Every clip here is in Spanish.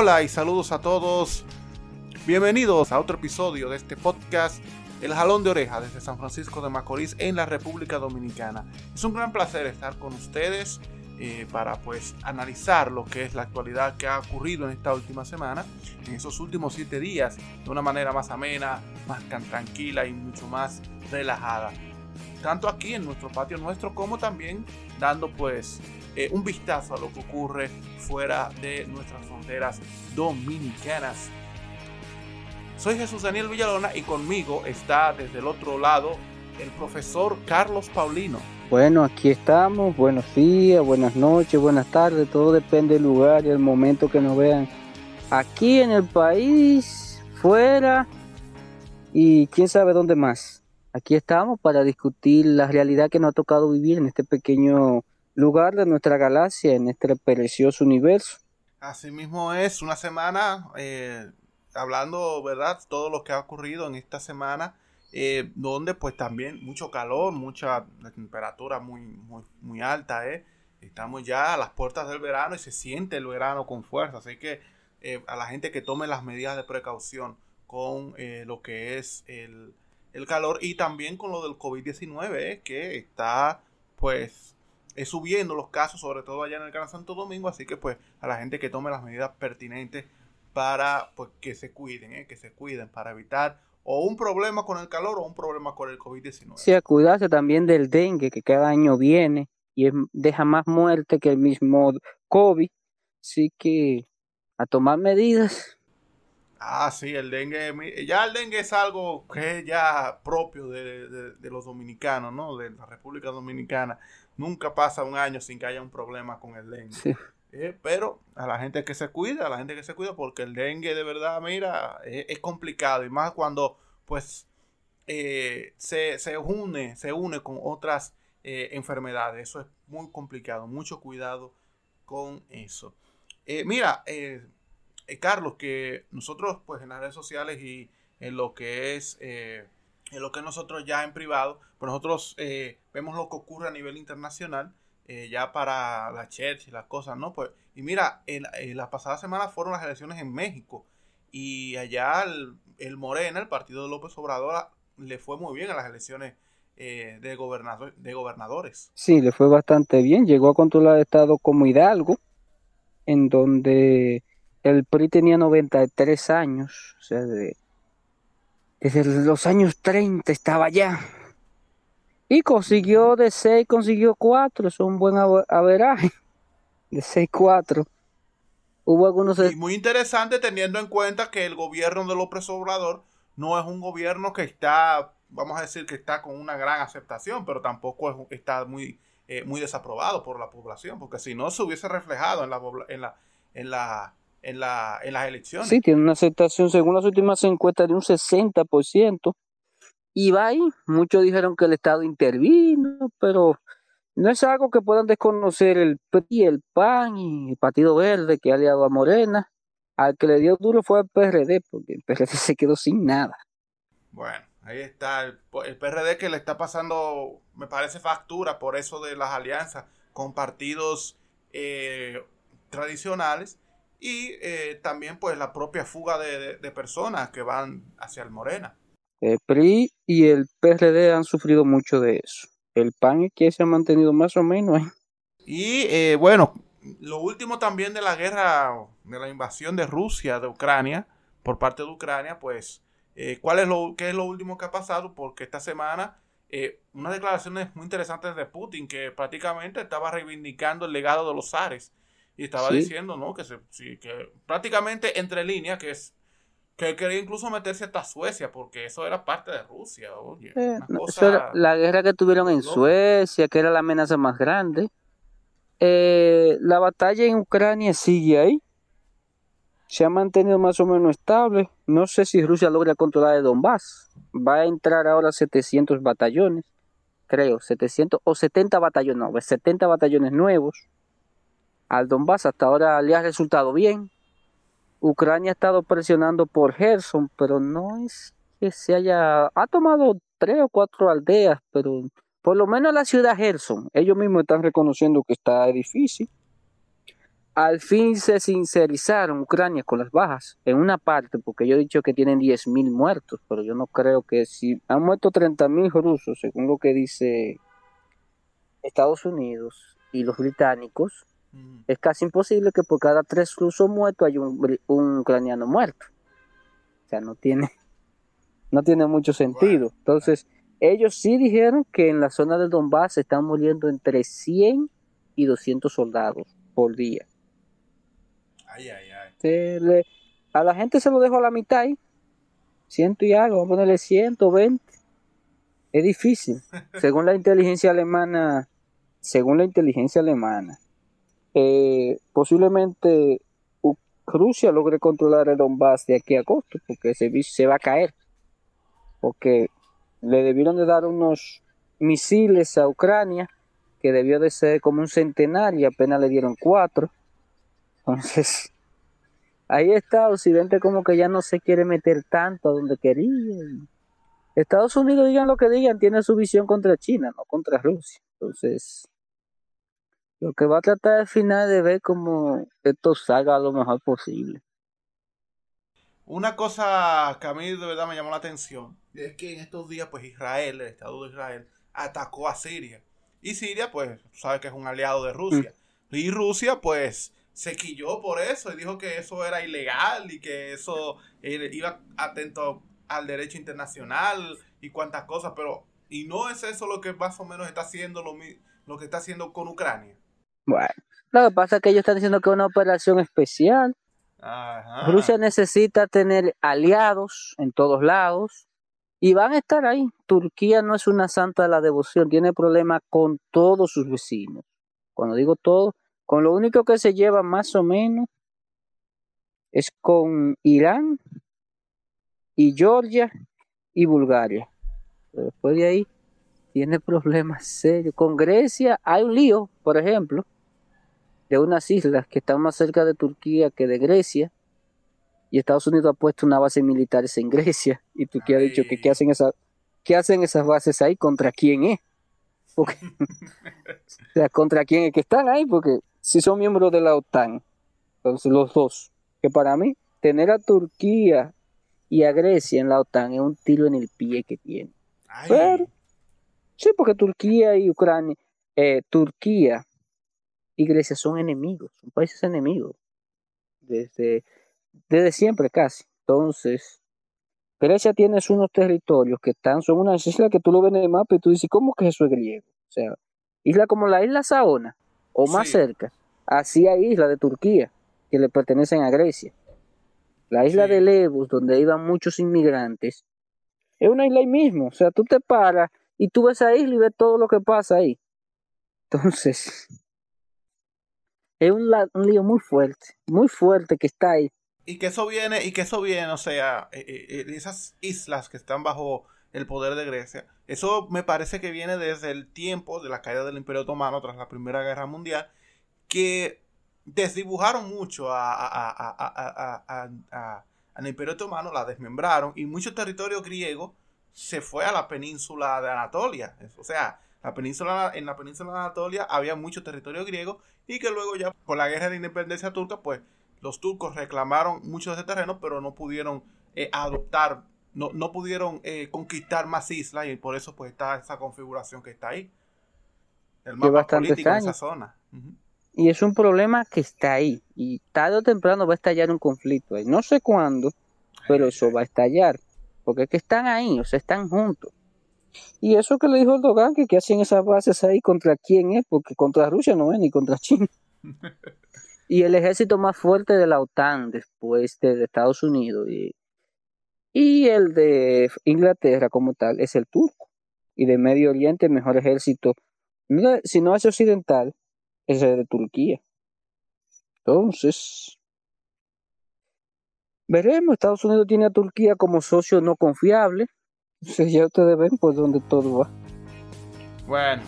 Hola y saludos a todos. Bienvenidos a otro episodio de este podcast El Jalón de Oreja desde San Francisco de Macorís en la República Dominicana. Es un gran placer estar con ustedes eh, para pues analizar lo que es la actualidad que ha ocurrido en esta última semana, en esos últimos siete días, de una manera más amena, más tranquila y mucho más relajada. Tanto aquí en nuestro patio nuestro como también dando pues eh, un vistazo a lo que ocurre fuera de nuestras dominicanas. Soy Jesús Daniel Villalona y conmigo está desde el otro lado el profesor Carlos Paulino. Bueno, aquí estamos. Buenos días, buenas noches, buenas tardes. Todo depende del lugar y el momento que nos vean. Aquí en el país, fuera y quién sabe dónde más. Aquí estamos para discutir la realidad que nos ha tocado vivir en este pequeño lugar de nuestra galaxia, en este precioso universo. Así mismo es, una semana eh, hablando, ¿verdad? Todo lo que ha ocurrido en esta semana eh, donde pues también mucho calor, mucha temperatura muy, muy, muy alta, ¿eh? Estamos ya a las puertas del verano y se siente el verano con fuerza, así que eh, a la gente que tome las medidas de precaución con eh, lo que es el, el, calor y también con lo del COVID-19, que está pues subiendo los casos, sobre todo allá en el Gran Santo Domingo, así que pues a la gente que tome las medidas pertinentes para pues, que se cuiden, que se cuiden para evitar o un problema con el calor o un problema con el COVID-19. Sí, a cuidarse también del dengue que cada año viene y deja más muerte que el mismo COVID. Así que a tomar medidas. Ah, sí, el dengue, ya el dengue es algo que es ya propio de, los dominicanos, ¿no? De la República Dominicana. Nunca pasa un año sin que haya un problema con el dengue. Sí. Eh, pero a la gente que se cuida, a la gente que se cuida, porque el dengue de verdad, mira, es, complicado. Y más cuando, pues, eh, se, se, une, se une con otras eh, enfermedades. Eso es muy complicado. Mucho cuidado con eso. mira, Carlos, que nosotros, pues, en las redes sociales y en lo que es, en lo que nosotros ya en privado, pues nosotros vemos lo que ocurre a nivel internacional eh, ya para la church y las cosas, ¿no? Pues, y mira, en, la pasada semana fueron las elecciones en México y allá el, Morena, el partido de López Obrador, le fue muy bien a las elecciones eh, de, de gobernadores. Sí, le fue bastante bien. Llegó a controlar el estado como Hidalgo, en donde el PRI tenía 93 años, o sea, desde los años 30 estaba allá. Y consiguió de 6, consiguió 4. Eso es un buen averaje. De 6-4. Hubo algunos. Y muy interesante teniendo en cuenta que el gobierno de López Obrador no es un gobierno que está, vamos a decir que está con una gran aceptación, pero tampoco está muy, eh, muy desaprobado por la población, porque si no se hubiese reflejado en la, en la, en la, en la, en las elecciones. Sí, tiene una aceptación según las últimas encuestas de un 60%. Y va ahí, muchos dijeron que el Estado intervino, pero no es algo que puedan desconocer el PRI, el PAN y el Partido Verde que ha aliado a Morena. Al que le dio duro fue el PRD, porque el PRD se quedó sin nada. Bueno, ahí está el, PRD que le está pasando, me parece, factura por eso de las alianzas con partidos eh, tradicionales y eh, también pues la propia fuga de personas que van hacia el Morena. El PRI y el PRD han sufrido mucho de eso. El PAN es que se ha mantenido más o menos. Y eh, bueno, lo último también de la guerra, de la invasión de Rusia, de Ucrania, por parte de Ucrania, pues, eh, ¿cuál es lo, ¿qué es lo último que ha pasado? Porque esta semana, eh, unas declaraciones muy interesantes de Putin, que prácticamente estaba reivindicando el legado de los zares. Y estaba diciendo, ¿no? Que, se, que prácticamente entre líneas, que es que él quería incluso meterse hasta Suecia, porque eso era parte de Rusia. Oye, eh, la guerra que tuvieron en Suecia, que era la amenaza más grande. Eh, la batalla en Ucrania sigue ahí. Se ha mantenido más o menos estable. No sé si Rusia logra controlar el Donbass. Va a entrar ahora 700 batallones, creo, 700 o 70 batallones, no, 70 batallones nuevos al Donbass. Hasta ahora le ha resultado bien Ucrania ha estado presionando por Gerson, pero no es que se haya... Ha tomado tres o cuatro aldeas, pero por lo menos la ciudad Gerson, ellos mismos están reconociendo que está difícil. al fin se sincerizaron Ucrania con las bajas en una parte, porque yo he dicho que tienen 10.000 muertos, pero yo no creo que si han muerto 30.000 rusos, según lo que dice Estados Unidos y los británicos, es casi imposible que por cada tres rusos muertos haya un, un, ucraniano muerto. O sea, no tiene, no tiene mucho sentido. Entonces, ellos sí dijeron que en la zona de Donbass se están muriendo entre 100 y 200 soldados por día. Ay, ay, ay. a la gente se lo dejo a la mitad ahí. Ciento y algo, vamos a ponerle 120. Es difícil. según la inteligencia alemana, según la inteligencia alemana, eh, posiblemente Rusia logre controlar el Donbass de aquí a agosto, porque se, se va a caer. Porque le debieron de dar unos misiles a Ucrania, que debió de ser como un centenario, y apenas le dieron cuatro. Entonces, ahí está, Occidente como que ya no se quiere meter tanto a donde quería. Estados Unidos, digan lo que digan, tiene su visión contra China, no contra Rusia. Entonces, lo que va a tratar al final de ver cómo esto salga lo mejor posible. Una cosa que a mí de verdad me llamó la atención es que en estos días, pues Israel, el Estado de Israel, atacó a Siria. Y Siria, pues, sabe que es un aliado de Rusia. Mm. Y Rusia, pues, se quilló por eso y dijo que eso era ilegal y que eso iba atento al derecho internacional y cuantas cosas, pero y no es eso lo que más o menos está haciendo lo, lo que está haciendo con Ucrania. Bueno, lo que pasa es que ellos están diciendo que es una operación especial. Rusia necesita tener aliados en todos lados y van a estar ahí. Turquía no es una santa de la devoción, tiene problemas con todos sus vecinos. Cuando digo todo, con lo único que se lleva más o menos es con Irán y Georgia y Bulgaria. después de ahí tiene problemas serios. Con Grecia hay un lío, por ejemplo, de unas islas que están más cerca de Turquía que de Grecia. Y Estados Unidos ha puesto una base militar en Grecia. Y Turquía ha dicho que qué hacen, esa, qué hacen esas bases ahí, contra quién es. o sea, contra quién es que están ahí, porque si son miembros de la OTAN, entonces los dos, que para mí tener a Turquía y a Grecia en la OTAN es un tiro en el pie que tiene. Pero, sí, porque Turquía y Ucrania, eh, Turquía y Grecia son enemigos, son países enemigos, desde, desde siempre casi. Entonces, Grecia tiene unos territorios que están, son unas islas que tú lo ves en el mapa y tú dices, ¿cómo que eso es griego? O sea, isla como la isla Saona, o más cerca, así hay islas de Turquía que le pertenecen a Grecia. La isla de Levos, donde iban muchos inmigrantes, es una isla ahí mismo. O sea, tú te paras y tú ves esa isla y ves todo lo que pasa ahí. Entonces, es un, lío muy fuerte, muy fuerte que está ahí. Y que eso viene, y que eso viene, o sea, eh, eh, eh, esas islas que están bajo el poder de Grecia. Eso me parece que viene desde el tiempo de la caída del Imperio Otomano tras la Primera Guerra Mundial, que desdibujaron mucho al Imperio Otomano, la desmembraron y mucho territorio griego se fue a la península de Anatolia. O sea, la península, en la península de Anatolia había mucho territorio griego y que luego ya por la guerra de independencia turca, pues los turcos reclamaron mucho de ese terreno, pero no pudieron eh, adoptar no, no pudieron eh, conquistar más islas y por eso pues está esa configuración que está ahí. El mapa político en esa zona. Y es un problema que está ahí y tarde o temprano va a estallar un conflicto ahí. No sé cuándo, pero eso va a estallar. Porque es que están ahí, o sea, están juntos. Y eso que le dijo Erdogan, que, que hacen esas bases ahí contra quién es, porque contra Rusia no es ni contra China. y el ejército más fuerte de la OTAN después de Estados Unidos y y el de Inglaterra como tal es el turco. Y de Medio Oriente el mejor ejército, si no es occidental, es el de Turquía. Entonces, veremos, Estados Unidos tiene a Turquía como socio no confiable. Entonces ya ustedes ven por dónde todo va. Bueno,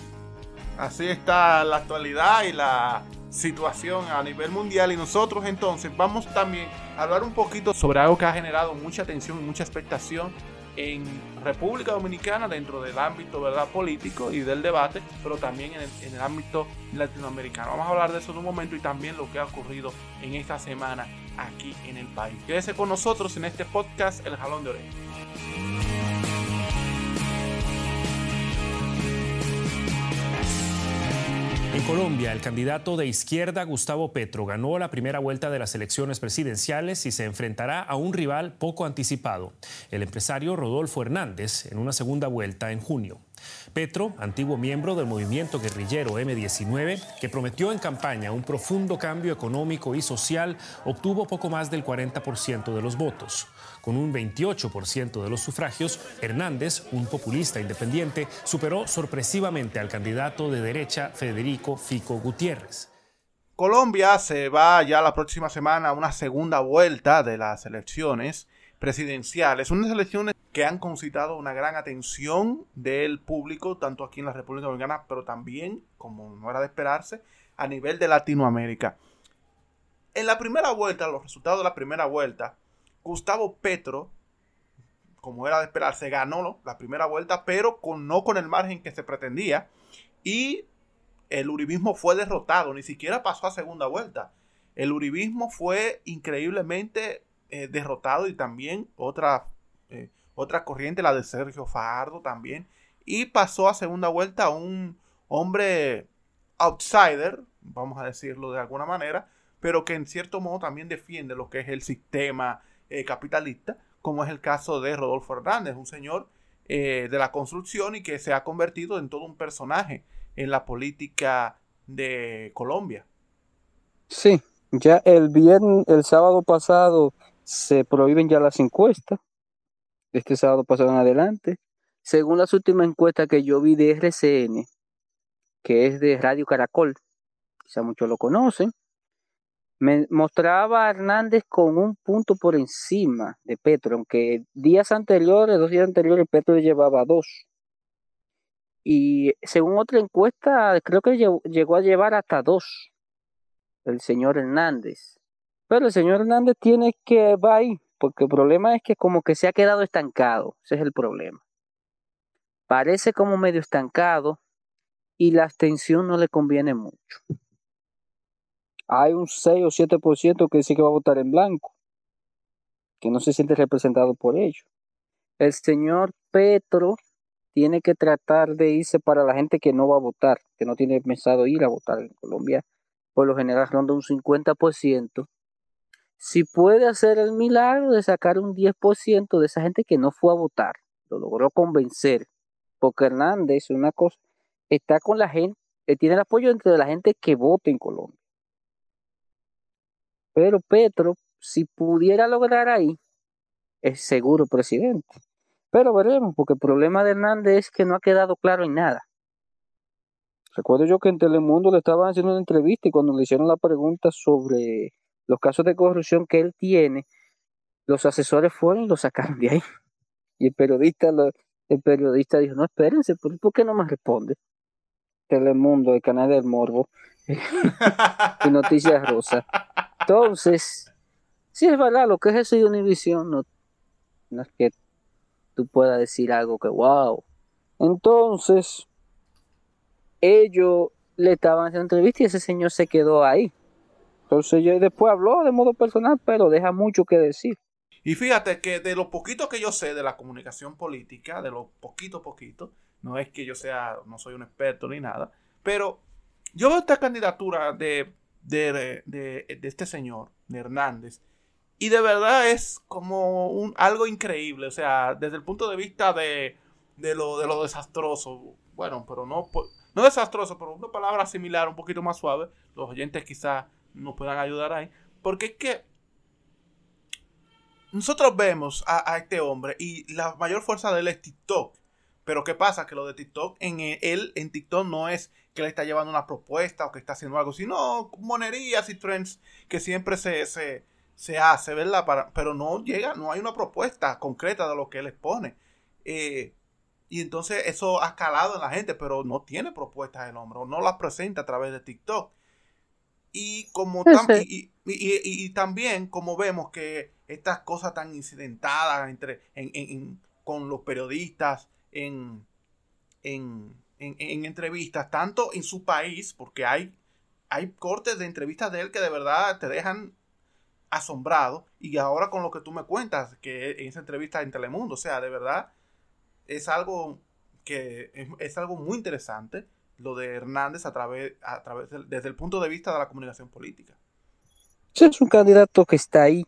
así está la actualidad y la situación a nivel mundial y nosotros entonces vamos también a hablar un poquito sobre algo que ha generado mucha atención y mucha expectación en República Dominicana dentro del ámbito ¿verdad? político y del debate, pero también en el, ámbito latinoamericano. Vamos a hablar de eso en un momento y también lo que ha ocurrido en esta semana aquí en el país. Quédese con nosotros en este podcast El Jalón de Oreja. En Colombia, el candidato de izquierda Gustavo Petro ganó la primera vuelta de las elecciones presidenciales y se enfrentará a un rival poco anticipado, el empresario Rodolfo Hernández, en una segunda vuelta en junio. Petro, antiguo miembro del movimiento guerrillero M19, que prometió en campaña un profundo cambio económico y social, obtuvo poco más del 40% de los votos. Con un 28% de los sufragios, Hernández, un populista independiente, superó sorpresivamente al candidato de derecha Federico Fico Gutiérrez. Colombia se va ya la próxima semana a una segunda vuelta de las elecciones presidenciales, unas elecciones que han concitado una gran atención del público, tanto aquí en la República Dominicana, pero también, como no era de esperarse, a nivel de Latinoamérica. En la primera vuelta, los resultados de la primera vuelta, Gustavo Petro, como era de esperarse, ganó la primera vuelta, pero con, no con el margen que se pretendía. Y el uribismo fue derrotado, ni siquiera pasó a segunda vuelta. El uribismo fue increíblemente eh, derrotado y también otra, eh, otra corriente, la de Sergio Fajardo también. Y pasó a segunda vuelta un hombre outsider, vamos a decirlo de alguna manera, pero que en cierto modo también defiende lo que es el sistema eh, capitalista, como es el caso de Rodolfo Hernández, un señor de la construcción y que se ha convertido en todo un personaje en la política de Colombia. Sí, ya el viernes, el sábado pasado se prohíben ya las encuestas. Este sábado pasado en adelante. Según las últimas encuestas que yo vi de RCN, que es de Radio Caracol, quizá muchos lo conocen, me mostraba a Hernández con un punto por encima de Petro, aunque días anteriores, dos días anteriores, Petro llevaba dos. Y según otra encuesta, creo que llegó a llevar hasta dos el señor Hernández. Pero el señor Hernández tiene que va ahí, porque el problema es que como que se ha quedado estancado, ese es el problema. Parece como medio estancado y la abstención no le conviene mucho. Hay un 6 o 7% que dice que va a votar en blanco, que no se siente representado por ello. El señor Petro tiene que tratar de irse para la gente que no va a votar, que no tiene pensado ir a votar en Colombia. Por lo general ronda un 50% si puede hacer el milagro de sacar un 10% de esa gente que no fue a votar, lo logró convencer, porque Hernández, una cosa, está con la gente, eh, tiene el apoyo entre la gente que vota en Colombia. Pero Petro, si pudiera lograr ahí, es seguro presidente. Pero veremos, porque el problema de Hernández es que no ha quedado claro en nada. Recuerdo yo que en Telemundo le estaban haciendo una entrevista y cuando le hicieron la pregunta sobre los casos de corrupción que él tiene, los asesores fueron y lo sacaron de ahí. Y el periodista, el periodista dijo, no, espérense, ¿por qué no me responde? Telemundo, el canal del Morbo, y Noticias Rosa. Entonces, si es verdad, lo que es eso de Univision, no, no es que tú puedas decir algo que wow. Entonces, ellos le estaban haciendo entrevista y ese señor se quedó ahí. Entonces yo después habló de modo personal, pero deja mucho que decir. Y fíjate que de lo poquito que yo sé de la comunicación política, de lo poquito poquito, no es que yo sea, no soy un experto ni nada, pero yo veo esta candidatura de, de, de, este señor, de Hernández, y de verdad es como un, algo increíble, o sea, desde el punto de vista de, de, lo, de lo desastroso, bueno, pero no, no desastroso, pero una palabra similar, un poquito más suave, los oyentes quizás nos puedan ayudar ahí. Porque es que nosotros vemos a, este hombre y la mayor fuerza de él es TikTok. Pero ¿qué pasa? Que lo de TikTok, en él, en TikTok no es que le está llevando una propuesta o que está haciendo algo, sino monerías y trends que siempre se, se, hace, ¿verdad? Para, pero no llega, no hay una propuesta concreta de lo que él expone. Eh, y entonces eso ha calado en la gente, pero no tiene propuestas el hombre, o no las presenta a través de TikTok. Y como y, también como vemos que estas cosas tan incidentadas entre en, con los periodistas en, en, entrevistas, tanto en su país, porque hay, hay cortes de entrevistas de él que de verdad te dejan asombrado, y ahora con lo que tú me cuentas, que en esa entrevista en Telemundo, o sea, de verdad es algo que es, algo muy interesante lo de Hernández a través, a través desde el punto de vista de la comunicación política. Es un candidato que está ahí,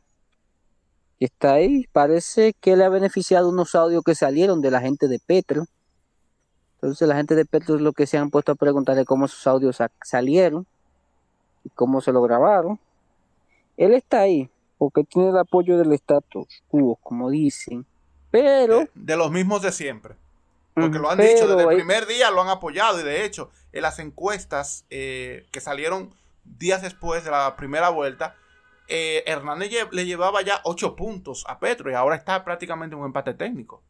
está ahí. Parece que le ha beneficiado unos audios que salieron de la gente de Petro. Entonces la gente de Petro es lo que se han puesto a preguntarle cómo esos audios salieron y cómo se lo grabaron. Él está ahí porque tiene el apoyo del status quo, como dicen. Pero... De, los mismos de siempre. Porque lo han dicho, desde el primer día lo han apoyado y de hecho en las encuestas eh, que salieron días después de la primera vuelta, eh, Hernández le llevaba ya ocho puntos a Petro y ahora está prácticamente un empate técnico.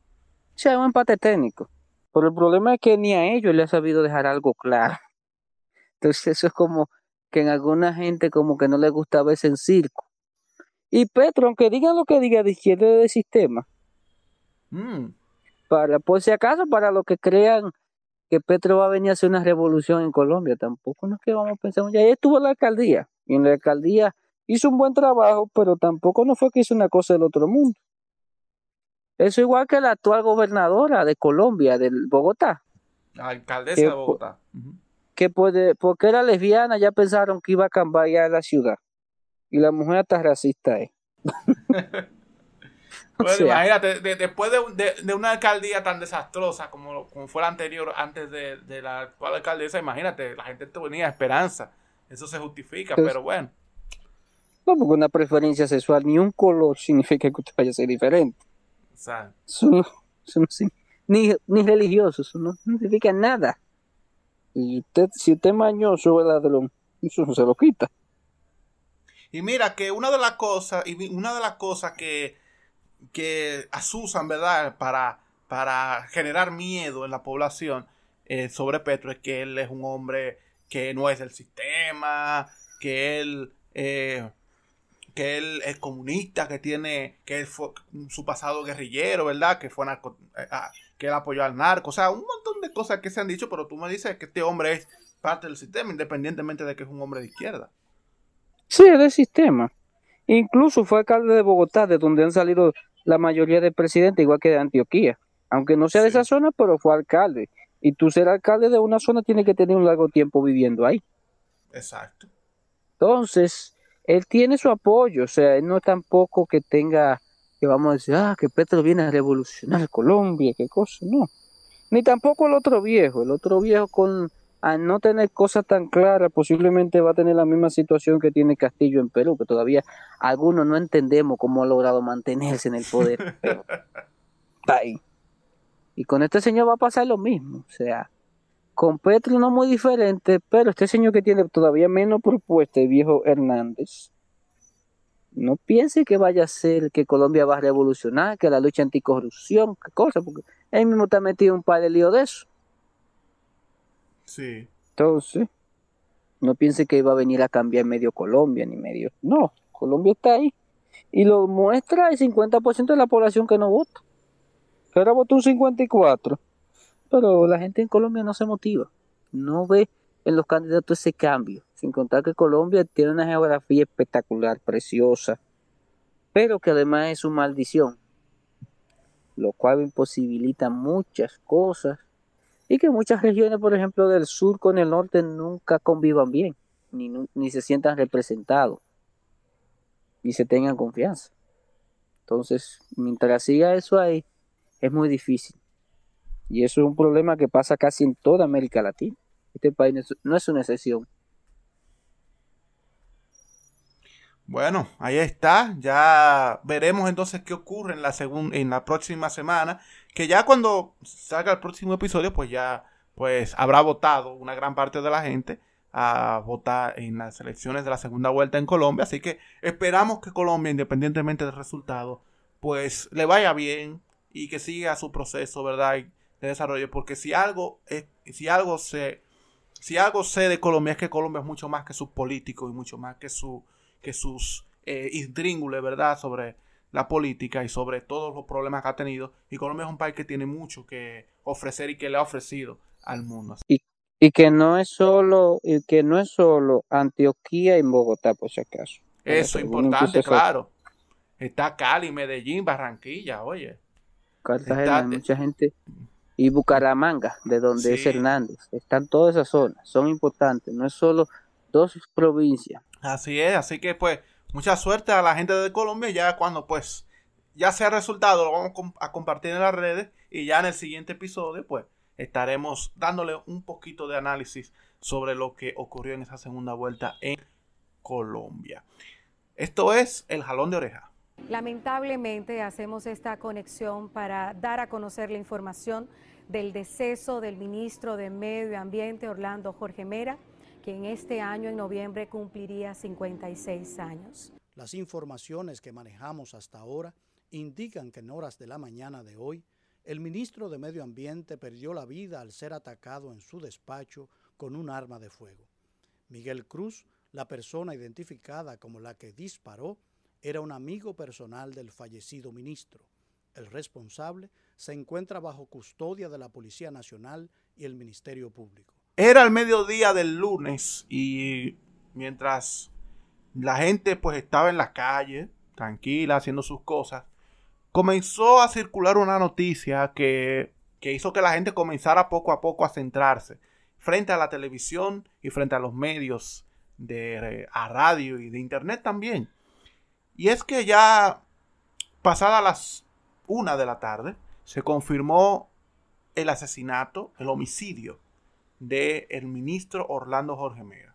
Sí, un empate técnico. Pero el problema es que ni a ellos le ha sabido dejar algo claro. Entonces eso es como que en alguna gente como que no le gusta verse en circo. Y Petro, aunque digan lo que diga de izquierda del sistema, mm. para, por si acaso, para los que crean que Petro va a venir a hacer una revolución en Colombia, tampoco no es que vamos a pensar, ya estuvo en la alcaldía, y en la alcaldía hizo un buen trabajo, pero tampoco no fue que hizo una cosa del otro mundo. Eso igual que la actual gobernadora de Colombia, del Bogotá. La alcaldesa de Bogotá. Que puede, porque era lesbiana, ya pensaron que iba a cambiar la ciudad. Y la mujer hasta racista es. Bueno, imagínate, después de, una alcaldía tan desastrosa como, como fue la anterior, antes de, la actual alcaldesa, imagínate, la gente tenía esperanza. Eso se justifica, pero bueno. No, porque una preferencia sexual ni un color significa que usted vaya a ser diferente. Exacto. ni, ni religioso, eso no significa nada. Y usted, si usted es mañoso eso no se lo quita. Y mira que una de las cosas, y una de las cosas que, que asusan, ¿verdad? Para, para generar miedo en la población eh, sobre Petro es que él es un hombre que no es del sistema, que él eh, que él es comunista, que tiene, que fue su pasado guerrillero, ¿verdad? Que fue narco, eh, ah, que él apoyó al narco, o sea, un montón de cosas que se han dicho, pero tú me dices que este hombre es parte del sistema, independientemente de que es un hombre de izquierda. Sí, es del sistema. Incluso fue alcalde de Bogotá, de donde han salido la mayoría de presidentes, igual que de Antioquía. Aunque no sea de esa zona, pero fue alcalde. Y tú ser alcalde de una zona tiene que tener un largo tiempo viviendo ahí. Exacto. Entonces, él tiene su apoyo, o sea, él no es tampoco que tenga, que vamos a decir, ah, que Petro viene a revolucionar Colombia, qué cosa, no. Ni tampoco el otro viejo, el otro viejo con, al no tener cosas tan claras, posiblemente va a tener la misma situación que tiene Castillo en Perú, que todavía algunos no entendemos cómo ha logrado mantenerse en el poder. Pero, ahí. Y con este señor va a pasar lo mismo, o sea, con Petro no muy diferente, pero este señor que tiene todavía menos propuesta, el viejo Hernández, no piense que vaya a ser que Colombia va a revolucionar, que la lucha anticorrupción, qué cosa, porque él mismo está metido un par de lío de eso. Sí. Entonces, no piense que iba a venir a cambiar medio Colombia ni medio. No, Colombia está ahí. Y lo muestra el 50% de la población que no vota. Que ahora votó un 54% pero la gente en Colombia no se motiva, no ve en los candidatos ese cambio, sin contar que Colombia tiene una geografía espectacular, preciosa, pero que además es su maldición, lo cual imposibilita muchas cosas y que muchas regiones, por ejemplo, del sur con el norte nunca convivan bien, ni, ni se sientan representados, ni se tengan confianza. Entonces, mientras siga eso ahí, es muy difícil. Y eso es un problema que pasa casi en toda América Latina. Este país no es una excepción. Bueno, ahí está. Ya veremos entonces qué ocurre en la en la próxima semana. Que ya cuando salga el próximo episodio, pues ya pues habrá votado una gran parte de la gente a votar en las elecciones de la segunda vuelta en Colombia. Así que esperamos que Colombia, independientemente del resultado, pues le vaya bien y que siga su proceso, ¿verdad? De desarrollo, porque si algo, es, si algo se, si algo sé de Colombia es que Colombia es mucho más que sus políticos y mucho más que su, que sus eh, ¿verdad? Sobre, la política y sobre todos los problemas que ha tenido. Y Colombia es un país que tiene mucho que ofrecer y que le ha ofrecido al mundo. Y, y que no es solo, y que no es solo Antioquía y Bogotá, por si acaso. Eso es importante, claro. Está Cali, Medellín, Barranquilla, oye. Cartagena, mucha gente. Y Bucaramanga, de donde es Hernández. Están todas esas zonas, son importantes. No es solo dos provincias. Así es, así que pues mucha suerte a la gente de Colombia. Ya cuando pues ya sea resultado, lo vamos a compartir en las redes. Y ya en el siguiente episodio, pues estaremos dándole un poquito de análisis sobre lo que ocurrió en esa segunda vuelta en Colombia. Esto es el jalón de oreja. Lamentablemente hacemos esta conexión para dar a conocer la información del deceso del ministro de Medio Ambiente, Orlando Jorge Mera, que en este año, en noviembre, cumpliría 56 años. Las informaciones que manejamos hasta ahora indican que en horas de la mañana de hoy, el ministro de Medio Ambiente perdió la vida al ser atacado en su despacho con un arma de fuego. Miguel Cruz, la persona identificada como la que disparó, era un amigo personal del fallecido ministro. El responsable se encuentra bajo custodia de la Policía Nacional y el Ministerio Público. Era el mediodía del lunes y mientras la gente pues estaba en la calle, tranquila, haciendo sus cosas, comenzó a circular una noticia que, que hizo que la gente comenzara poco a poco a centrarse frente a la televisión y frente a los medios de a radio y de internet también. Y es que ya pasadas las una de la tarde se confirmó el asesinato, el homicidio del el ministro Orlando Jorge Mera.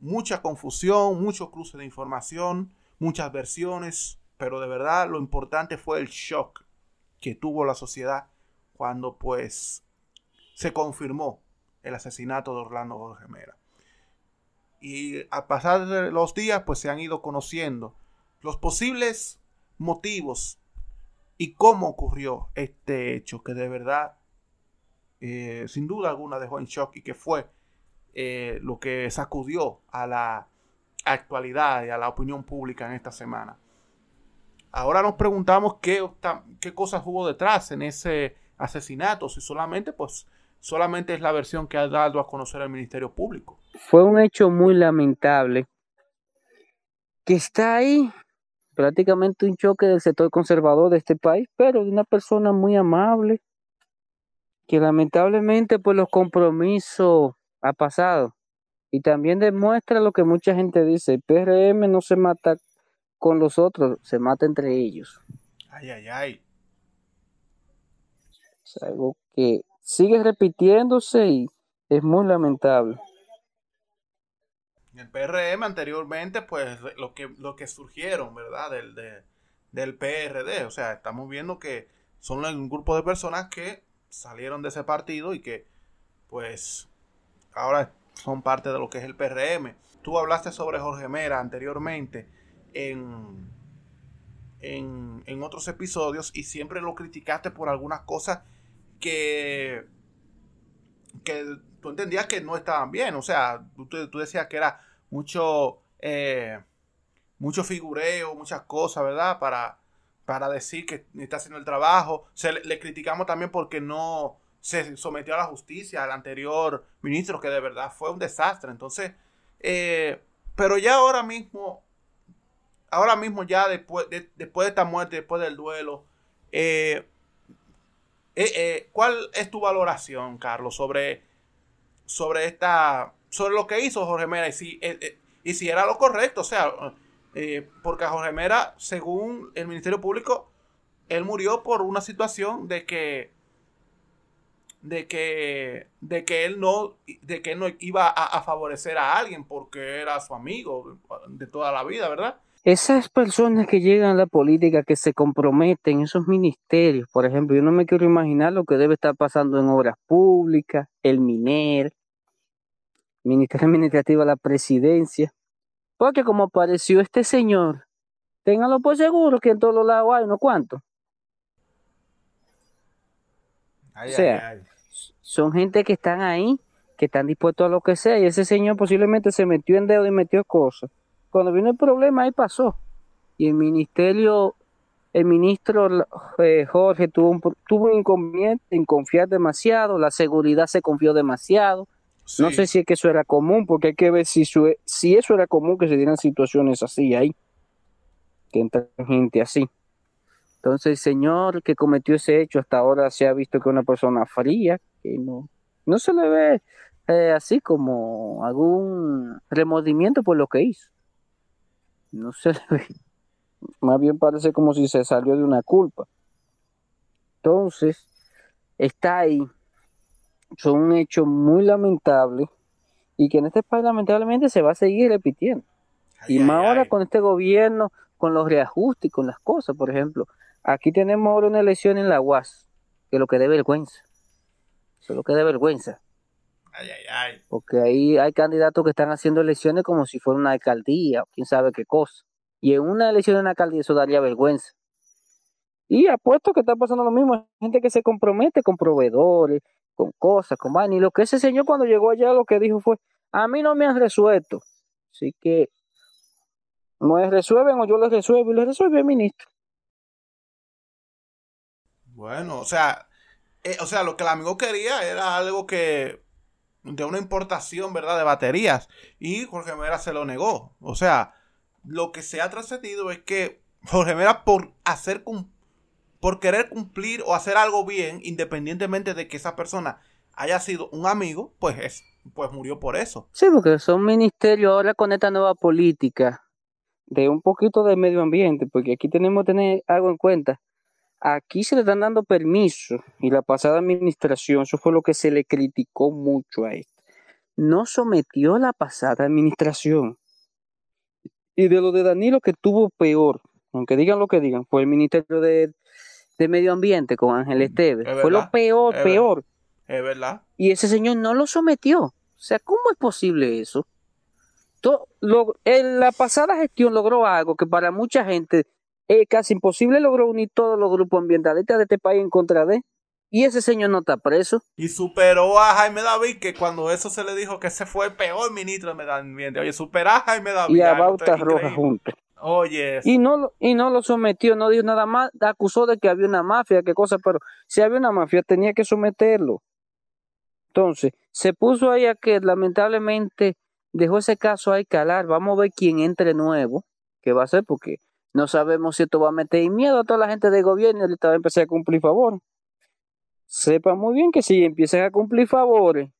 Mucha confusión, mucho cruce de información, muchas versiones, pero de verdad lo importante fue el shock que tuvo la sociedad cuando pues se confirmó el asesinato de Orlando Jorge Mera. Y a pasar de los días, pues se han ido conociendo los posibles motivos y cómo ocurrió este hecho que de verdad, eh, sin duda alguna, dejó en shock y que fue eh, lo que sacudió a la actualidad y a la opinión pública en esta semana. Ahora nos preguntamos qué, qué cosas hubo detrás en ese asesinato, si solamente pues solamente es la versión que ha dado a conocer el Ministerio Público. Fue un hecho muy lamentable que está ahí, prácticamente un choque del sector conservador de este país, pero de una persona muy amable, que lamentablemente pues los compromisos ha pasado. Y también demuestra lo que mucha gente dice, el PRM no se mata con los otros, se mata entre ellos. Ay, ay, ay. Es algo que sigue repitiéndose y es muy lamentable. El PRM anteriormente, pues lo que, lo que surgieron, ¿verdad? Del, del PRD. O sea, estamos viendo que son un grupo de personas que salieron de ese partido y que, pues, ahora son parte de lo que es el PRM. Tú hablaste sobre Jorge Mera anteriormente en, en, en otros episodios y siempre lo criticaste por algunas cosas que, que tú entendías que no estaban bien. O sea, tú, decías que era mucho, eh, mucho figureo, muchas cosas, ¿verdad? Para, para decir que está haciendo el trabajo. Se le, criticamos también porque no se sometió a la justicia al anterior ministro, que de verdad fue un desastre. Entonces, eh, pero ya ahora mismo, ahora mismo ya después de, después de esta muerte, después del duelo, eh, eh, eh, ¿Cuál es tu valoración, Carlos, sobre, sobre esta, sobre lo que hizo Jorge Mera y si, eh, y si era lo correcto? O sea, porque a Jorge Mera, según el Ministerio Público, él murió por una situación de que de que de que él no de que no iba a, a, favorecer a alguien porque era su amigo de toda la vida, ¿verdad? Esas personas que llegan a la política, que se comprometen, esos ministerios, por ejemplo, yo no me quiero imaginar lo que debe estar pasando en obras públicas, el MINER, Ministerio Administrativo de la Presidencia, porque como apareció este señor, ténganlo por seguro que en todos los lados hay uno cuanto. o sea, son gente que están ahí, que están dispuestos a lo que sea, y ese señor posiblemente se metió en dedo y metió cosas cuando vino el problema, ahí pasó. y el ministerio, el ministro eh, Jorge tuvo un, tuvo un inconveniente en confiar demasiado, la seguridad se confió demasiado. No sé si es que eso era común, porque hay que ver si, si eso era común que se dieran situaciones así ahí, que entra gente así. Entonces el señor que cometió ese hecho hasta ahora se ha visto que es una persona fría, que no, no se le ve eh, así como algún remordimiento por lo que hizo. No se le ve. Más bien parece como si se salió de una culpa. Entonces, está ahí. Son un hecho muy lamentable y que en este país lamentablemente se va a seguir repitiendo. y más ahora con este gobierno, con los reajustes y con las cosas, por ejemplo. Aquí tenemos ahora una elección en la UAS, que lo que dé vergüenza. Eso es lo que dé vergüenza. Ay, ay, ay. Porque ahí hay candidatos que están haciendo elecciones como si fuera una alcaldía o quién sabe qué cosa. Y en una elección de una alcaldía eso daría vergüenza. Y apuesto que está pasando lo mismo. Hay gente que se compromete con proveedores, con cosas, con vaina. Y lo que ese señor cuando llegó allá lo que dijo fue, a mí no me han resuelto. Así que me resuelven o yo les resuelvo y les resuelve el ministro. Bueno, o sea, eh, o sea, lo que el amigo quería era algo que de una importación, ¿verdad? De baterías. Y Jorge Mera se lo negó. O sea, lo que se ha trascendido es que Jorge Mera por hacer por querer cumplir o hacer algo bien, independientemente de que esa persona haya sido un amigo, pues es, pues murió por eso. Sí, porque son ministerios ahora con esta nueva política de un poquito de medio ambiente, porque aquí tenemos que tener algo en cuenta. Aquí se le están dando permiso y la pasada administración, eso fue lo que se le criticó mucho a esto, no sometió la pasada administración. Y de lo de Danilo que tuvo peor, aunque digan lo que digan, fue el Ministerio de, Medio Ambiente con Ángel Esteves. Fue lo peor, peor. Es verdad. Y ese señor no lo sometió. O sea, ¿cómo es posible eso? en la pasada gestión logró algo que para mucha gente es casi imposible, logró unir todos los grupos ambientalistas de este país en contra de. Y ese señor no está preso. Y superó a Jaime David, que cuando eso se le dijo que ese fue el peor ministro de medio ambiente. Oye, superó a Jaime David. Y a Bauta Roja juntos. Oye. Y no, y no lo sometió, no dijo nada más, acusó de que había una mafia, qué cosa, pero si había una mafia tenía que someterlo. Entonces, se puso ahí a que lamentablemente dejó ese caso ahí calar. Vamos a ver quién entre nuevo, qué va a ser, porque no sabemos si esto va a meter miedo a toda la gente del gobierno y ahorita va a empezar a cumplir favores. Sepa muy bien que si empiezan a cumplir favores,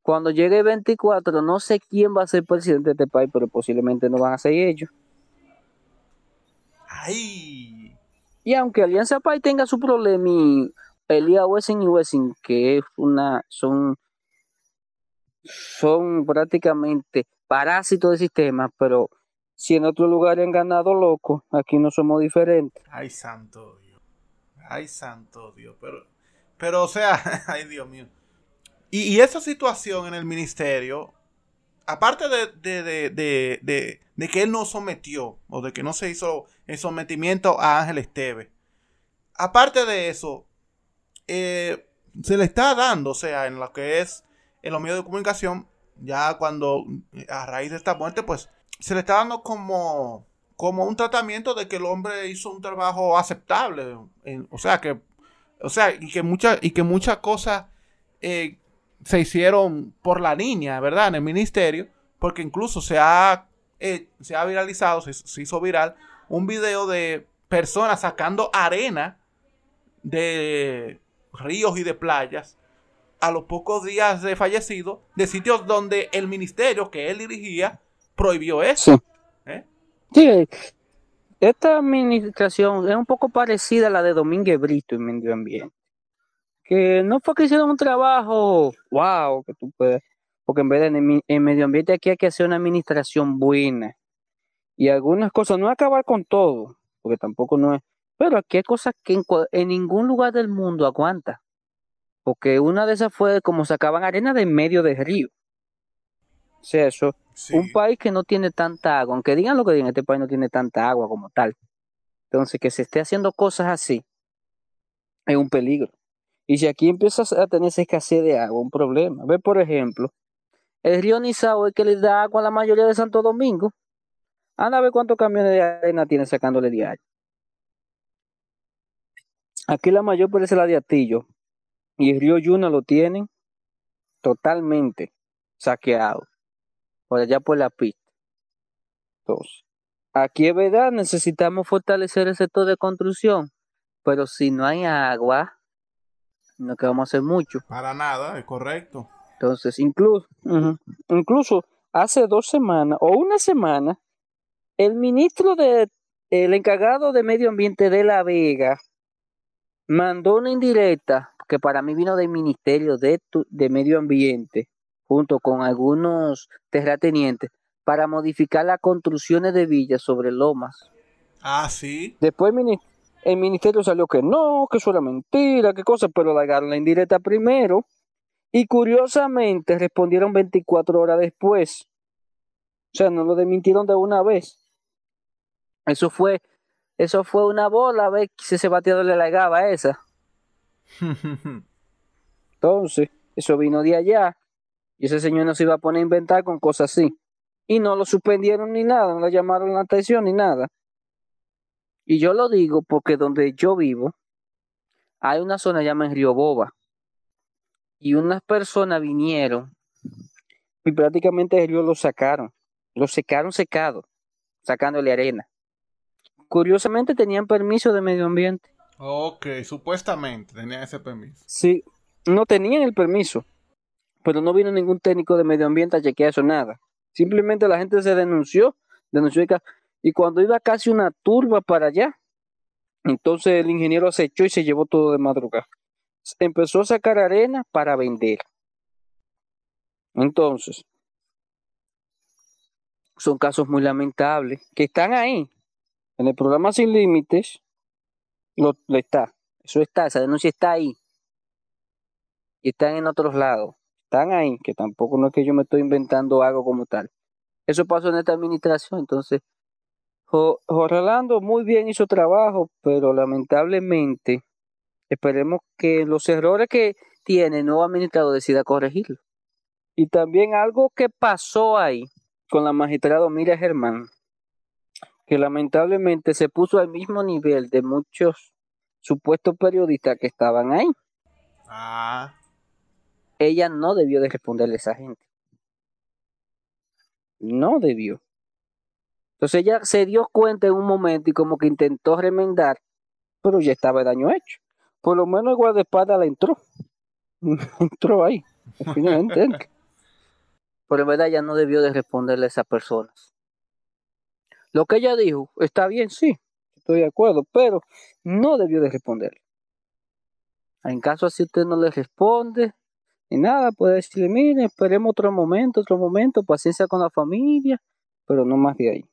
cuando llegue el 24, no sé quién va a ser presidente de este país, pero posiblemente no van a ser ellos. ¡Ay! Y aunque Alianza País tenga su problema y Elia Wessing y Wessing, que es una, son, son prácticamente parásitos del sistema, pero si en otro lugar han ganado loco, aquí no somos diferentes. Ay, santo Dios. Ay, santo Dios. Pero, pero o sea, ay, Dios mío. Y, esa situación en el ministerio, aparte de, que él no sometió, o de que no se hizo el sometimiento a Ángel Esteve, aparte de eso, eh, se le está dando, o sea, en lo que es en los medios de comunicación, ya cuando a raíz de esta muerte, pues se le está dando como, como un tratamiento de que el hombre hizo un trabajo aceptable. o sea, que, o sea, y que, muchas y que muchas cosas eh, se hicieron por la niña, ¿verdad? En el ministerio, porque incluso se ha, eh, se ha viralizado, se, hizo viral un video de personas sacando arena de ríos y de playas a los pocos días de fallecido, de sitios donde el ministerio que él dirigía prohibió eso. ¿Eh? Sí. Esta administración es un poco parecida a la de Domínguez Brito en medio ambiente. Que no fue que hicieron un trabajo, wow, que tú puedes, porque en vez de en, medio ambiente aquí hay que hacer una administración buena. Y algunas cosas, no acabar con todo, porque tampoco no es, pero aquí hay cosas que en, en ningún lugar del mundo aguanta. Porque una de esas fue como sacaban arena de en medio del río. O sea, eso, un país que no tiene tanta agua, aunque digan lo que digan, este país no tiene tanta agua como tal. Entonces, que se esté haciendo cosas así es un peligro. Y si aquí empiezas a tener escasez de agua, un problema. Ve, por ejemplo, el río Nizao es que le da agua a la mayoría de Santo Domingo. Anda a ver cuántos camiones de arena tiene sacándole diario. Aquí la mayor parece la de Atillo. Y el río Yuna lo tienen totalmente saqueado. Por allá por la pista. Entonces, aquí es verdad, necesitamos fortalecer el sector de construcción. Pero si no hay agua, no que vamos a hacer mucho. Para nada, es correcto. Entonces, incluso, incluso hace dos semanas o una semana, el ministro de, el encargado de medio ambiente de La Vega mandó una indirecta que para mí vino del Ministerio de, de Medio Ambiente junto con algunos terratenientes para modificar las construcciones de villas sobre lomas. Ah, sí. Después el ministerio salió que no, que eso era mentira, qué cosa, pero la la indirecta primero y curiosamente respondieron 24 horas después. O sea, no lo desmintieron de una vez. Eso fue, eso fue una bola, a ver si ese bateador le lagaba a esa. Entonces, eso vino de allá. Y ese señor no se iba a poner a inventar con cosas así. Y no lo suspendieron ni nada, no le llamaron la atención ni nada. Y yo lo digo porque donde yo vivo, hay una zona llamada Río Boba. Y unas personas vinieron y prácticamente el río lo sacaron. Lo secaron secado, sacándole arena. Curiosamente tenían permiso de medio ambiente. Ok, supuestamente tenían ese permiso. Sí, no tenían el permiso, pero no vino ningún técnico de medio ambiente a chequear eso, nada. Simplemente la gente se denunció, denunció y cuando iba casi una turba para allá, entonces el ingeniero acechó y se llevó todo de madrugada. Empezó a sacar arena para vender. Entonces, son casos muy lamentables que están ahí. En el programa Sin Límites, lo, está. Eso está, esa denuncia está ahí. Y están en otros lados. Están ahí, que tampoco no es que yo me estoy inventando algo como tal. Eso pasó en esta administración, entonces Jorge Orlando muy bien hizo trabajo, pero lamentablemente esperemos que los errores que tiene el nuevo administrador decida corregirlo. Y también algo que pasó ahí, con la magistrada Mira Germán, que lamentablemente se puso al mismo nivel de muchos supuestos periodistas que estaban ahí. Ah. Ella no debió de responderle a esa gente. No debió. Entonces ella se dio cuenta en un momento y como que intentó remendar, pero ya estaba el daño hecho. Por lo menos el guardaespaldas la entró. entró ahí. Finalmente. Pero en verdad ella no debió de responderle a esas personas. Lo que ella dijo, está bien, sí, estoy de acuerdo, pero no debió de responderle. En caso así usted no le responde, ni nada, puede decirle, mire, esperemos otro momento, otro momento, paciencia con la familia, pero no más de ahí.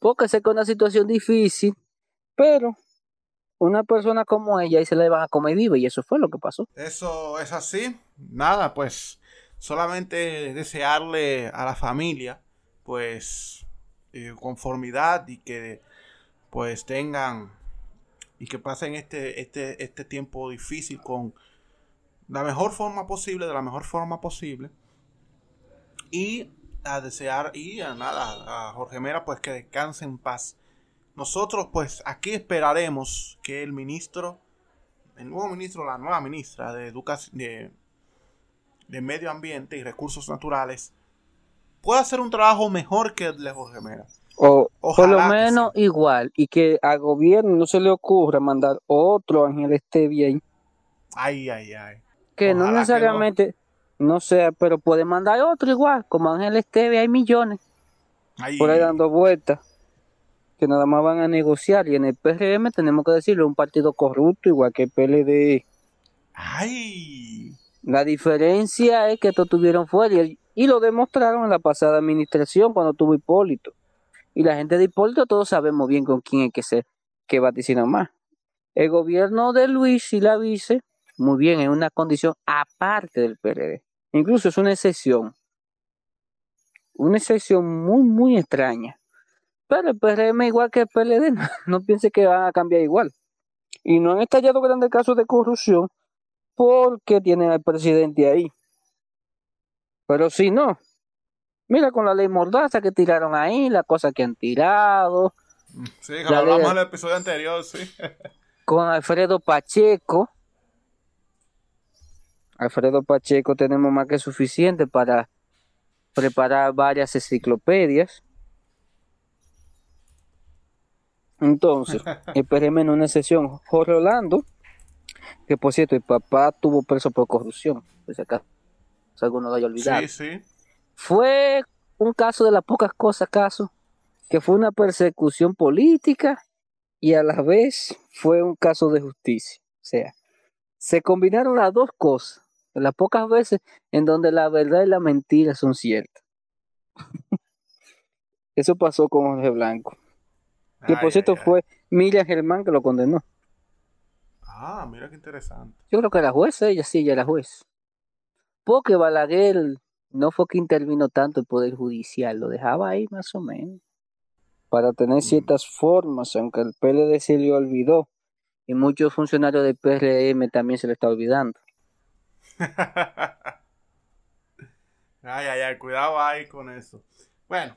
Porque sé que es una situación difícil, pero una persona como ella y se le van a comer viva y eso fue lo que pasó. Eso es así. Nada, pues solamente desearle a la familia pues eh, conformidad y que pues tengan y que pasen este, este, este tiempo difícil con la mejor forma posible, de la mejor forma posible. Y a desear y a nada, a Jorge Mera pues que descanse en paz nosotros pues aquí esperaremos que el ministro, el nuevo ministro, la nueva ministra de Educación, de, Medio Ambiente y Recursos Naturales, pueda hacer un trabajo mejor que el de Jorge Mera. O por lo menos igual, y que al gobierno no se le ocurra mandar otro Ángel Estevia ahí. Ay, ay, ay. Que no necesariamente, no. sé, pero puede mandar otro igual, como Ángel Estevia hay millones. Por ahí dando vueltas que nada más van a negociar. Y en el PRM tenemos que decirlo, un partido corrupto, igual que el PLD. ¡Ay! La diferencia es que estos tuvieron fuera y, lo demostraron en la pasada administración cuando tuvo Hipólito. Y la gente de Hipólito todos sabemos bien con quién hay que ser, que vaticina más. El gobierno de Luis y la vice, muy bien, es una condición aparte del PRD. Incluso es una excepción. Una excepción muy, muy extraña. Pero el PRM, igual que el PLD, no, piense que van a cambiar igual. Y no han estallado grandes casos de corrupción porque tienen al presidente ahí. Pero si no, Mira con la ley Mordaza que tiraron ahí, la cosa que han tirado. Sí, hablamos en el episodio anterior, sí. con Alfredo Pacheco. Alfredo Pacheco tenemos más que suficiente para preparar varias enciclopedias. Entonces, esperemos en una sesión. Jorge Orlando, que por cierto, el papá tuvo preso por corrupción, pues acá, si alguno lo haya olvidado. Sí, sí. Fue un caso de las pocas cosas, caso, que fue una persecución política y a la vez fue un caso de justicia. O sea, se combinaron las dos cosas, las pocas veces en donde la verdad y la mentira son ciertas. Eso pasó con Jorge Blanco. Que por cierto fue Miriam Germán que lo condenó. Ah, mira qué interesante. Yo creo que era juez, ella sí, ella era juez. Porque Balaguer no fue que intervino tanto el Poder Judicial, lo dejaba ahí más o menos. Para tener mm. ciertas formas, aunque el PLD se le olvidó. Y muchos funcionarios del PRM también se le está olvidando. ay, ay, ay, cuidado ahí con eso. Bueno,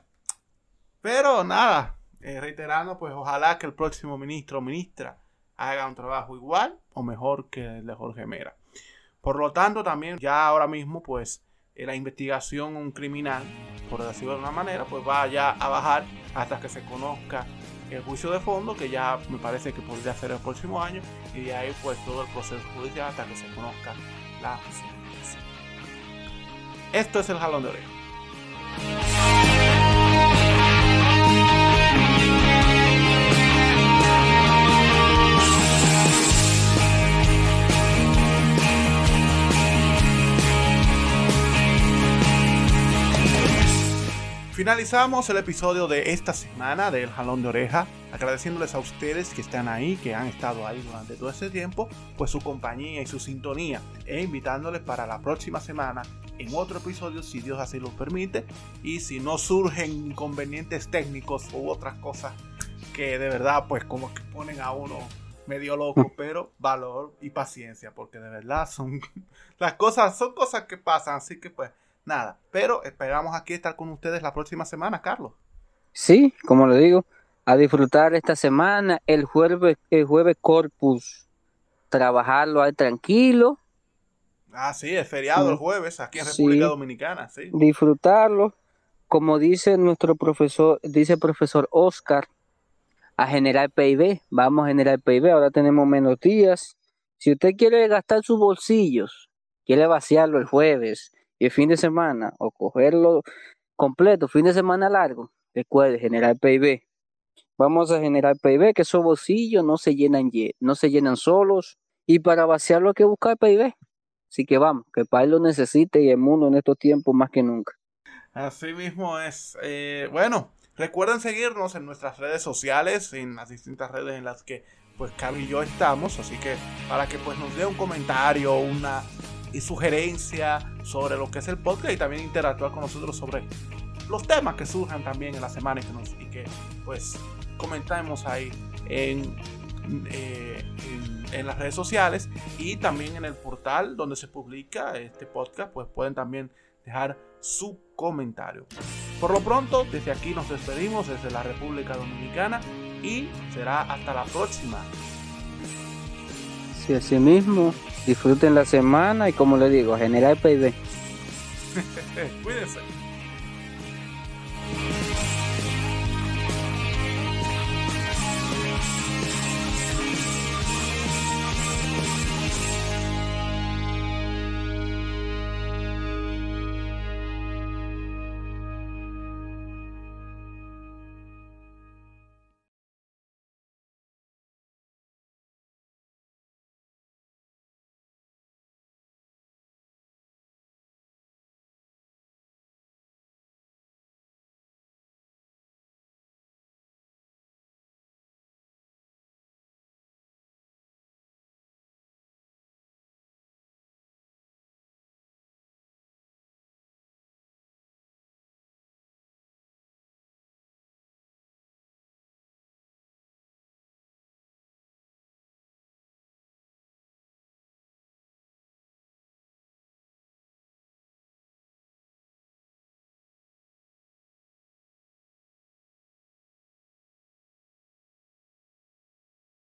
pero nada, eh, reiterando, pues ojalá que el próximo ministro o ministra haga un trabajo igual o mejor que el de Jorge Mera. Por lo tanto, también ya ahora mismo, pues eh, la investigación un criminal, por decirlo de una manera, pues va ya a bajar hasta que se conozca el juicio de fondo, que ya me parece que podría ser el próximo año, y de ahí pues todo el proceso judicial hasta que se conozca la sentencia. Esto es el jalón de oreja. Finalizamos el episodio de esta semana del Jalón de Oreja, agradeciéndoles a ustedes que están ahí, que han estado ahí durante todo este tiempo, pues su compañía y su sintonía, e invitándoles para la próxima semana en otro episodio, si Dios así lo permite, y si no surgen inconvenientes técnicos u otras cosas que de verdad, pues como que ponen a uno medio loco, pero valor y paciencia, porque de verdad son las cosas, son cosas que pasan, así que pues nada. Pero esperamos aquí estar con ustedes la próxima semana, Carlos. Sí, como le digo, a disfrutar esta semana, el jueves, el jueves Corpus, trabajarlo ahí tranquilo. Ah, sí, es feriado el jueves aquí en República Dominicana, sí. Disfrutarlo, como dice nuestro profesor, dice el profesor Oscar, a generar PIB, vamos a generar PIB, ahora tenemos menos días. Si usted quiere gastar sus bolsillos, quiere vaciarlo el jueves, y el fin de semana o cogerlo completo, fin de semana largo, recuerde generar PIB. Vamos a generar PIB, que esos bolsillos no se llenan, no se llenan solos y para vaciarlo hay que buscar PIB. Así que vamos, que el país lo necesite y el mundo en estos tiempos más que nunca. Así mismo es. Eh, bueno, recuerden seguirnos en nuestras redes sociales, en las distintas redes en las que pues Cami y yo estamos, así que para que pues nos dé un comentario, una y sugerencia sobre lo que es el podcast y también interactuar con nosotros sobre los temas que surjan también en la semana y que, nos, y que pues comentamos ahí en, eh, en, las redes sociales y también en el portal donde se publica este podcast, pues pueden también dejar su comentario. Por lo pronto, desde aquí nos despedimos desde la República Dominicana y será hasta la próxima. Sí, así mismo. Disfruten la semana y como les digo, generar PIB. Cuídense.